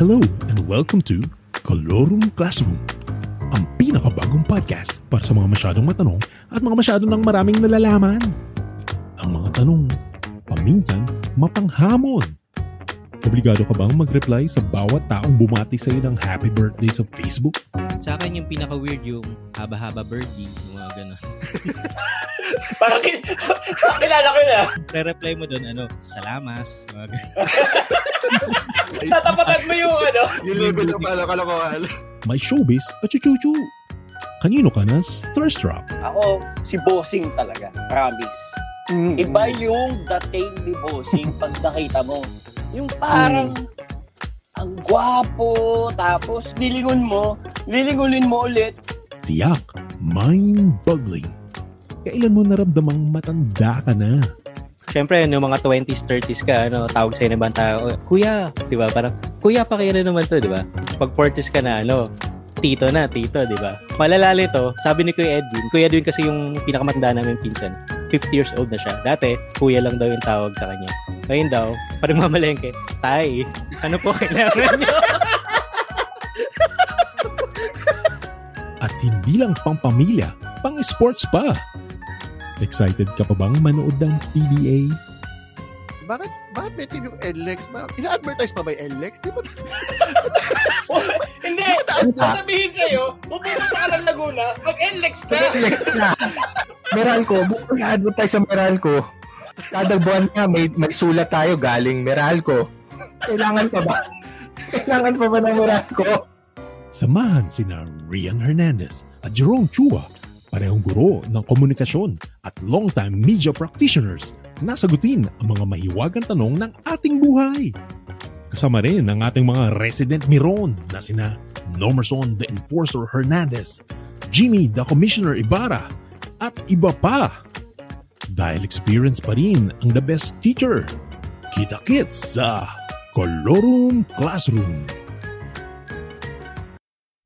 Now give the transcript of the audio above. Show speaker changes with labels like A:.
A: Hello and welcome to Colorum Classroom, ang pinakabagong podcast para sa mga masyadong matanong at mga masyadong ng maraming nalalaman. Ang mga tanong, paminsan, mapanghamon. Obligado ka bang mag-reply sa bawat taong bumati sa iyo ng happy birthday sa Facebook?
B: Sa akin yung pinaka-weird yung haba-haba birdie, yung mga gano'n.
C: Parang, ki- parang kilala ko na.
B: Re-reply mo doon, ano, salamas, mga.
C: Tatapatan mo yung ano.
D: Yung level ng pala kalokohan.
A: May showbiz at chuchuchu. Kanino ka na starstruck?
C: Ako, si Bossing talaga. Promise. Iba yung dating ni Bossing pag nakita mo. Yung parang ang gwapo, tapos lilingon mo, lilingunin mo ulit.
A: Tiyak, mind-boggling. Kailan mo naramdamang matanda ka na?
E: Siyempre, yung mga 20s, 30s ka, ano, tawag sa'yo ng ibang tao, Kuya, di ba? Parang, Kuya, pakailan naman to, di ba? Pag 40s ka na, ano, tito na, tito, di ba? Malalali to, sabi ni Kuya Edwin, Kuya Edwin kasi yung pinakamatanda namin pinsan, 50 years old na siya. Dati, kuya lang daw yung tawag sa kanya. Ngayon daw, parang mamalengke, Tay, ano po kailangan niyo?
A: At hindi lang pang pamilya, pang sports pa. Excited ka pa bang manood ng PBA?
D: Bakit, bakit may team yung NLEX? Ina-advertise pa ba yung NLEX? Di ba?
C: Hindi, sasabihin sa'yo, pupunta ka ng Laguna, mag-NLEX ka.
F: Flex na. Meralco, advertise sa Meralco. Kada buwan nga may, may sulat tayo galing Meralco. Kailangan pa ba? Kailangan pa ba ng Meralco?
A: Samahan sina Rian Hernandez at Jerome Chua, parehong guro ng komunikasyon at longtime media practitioners na sagutin ang mga mahiwagang tanong ng ating buhay. Kasama rin ang ating mga resident Miron na sina Nomerson the Enforcer Hernandez, Jimmy the Commissioner Ibarra, at iba pa. Dahil experience pa rin ang the best teacher. Kita-kits sa Colorum Classroom.